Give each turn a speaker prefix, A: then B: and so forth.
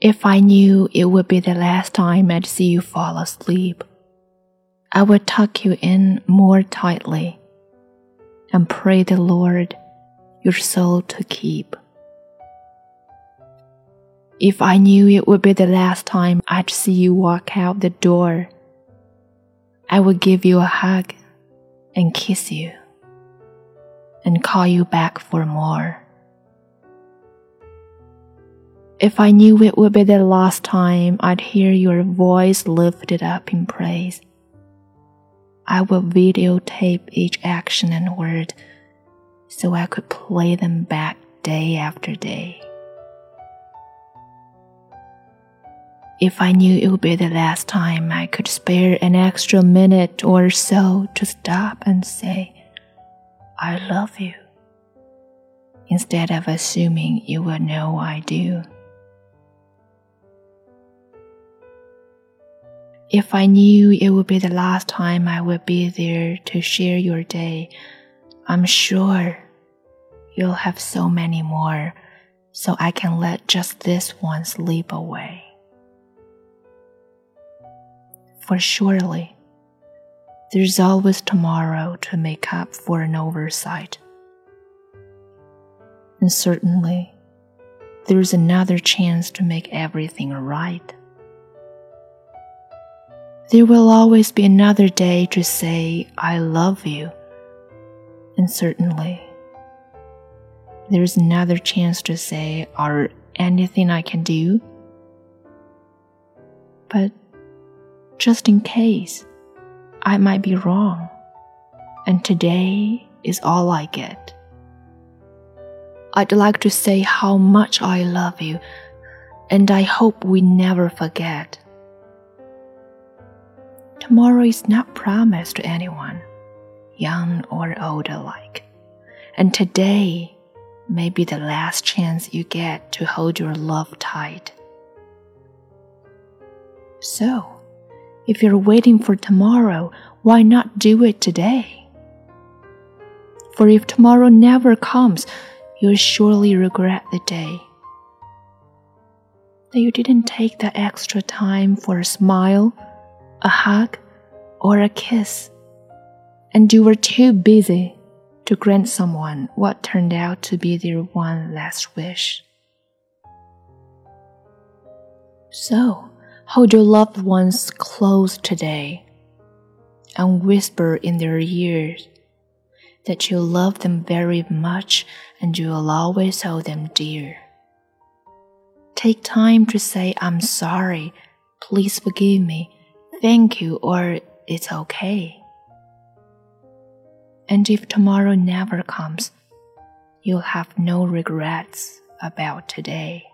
A: If I knew it would be the last time I'd see you fall asleep, I would tuck you in more tightly and pray the Lord your soul to keep. If I knew it would be the last time I'd see you walk out the door, I would give you a hug and kiss you and call you back for more. If I knew it would be the last time I'd hear your voice lifted up in praise, I would videotape each action and word so I could play them back day after day. If I knew it would be the last time I could spare an extra minute or so to stop and say, I love you, instead of assuming you will know I do. If I knew it would be the last time I would be there to share your day, I'm sure you'll have so many more, so I can let just this one slip away. For surely, there's always tomorrow to make up for an oversight. And certainly, there's another chance to make everything right. There will always be another day to say, I love you. And certainly, there's another chance to say, Are anything I can do? But just in case. I might be wrong, and today is all I get. I'd like to say how much I love you, and I hope we never forget. Tomorrow is not promised to anyone, young or old alike, and today may be the last chance you get to hold your love tight. So, if you're waiting for tomorrow, why not do it today? For if tomorrow never comes, you'll surely regret the day. That you didn't take that extra time for a smile, a hug, or a kiss, and you were too busy to grant someone what turned out to be their one last wish. So, Hold your loved ones close today and whisper in their ears that you love them very much and you will always hold them dear. Take time to say, I'm sorry, please forgive me, thank you, or it's okay. And if tomorrow never comes, you'll have no regrets about today.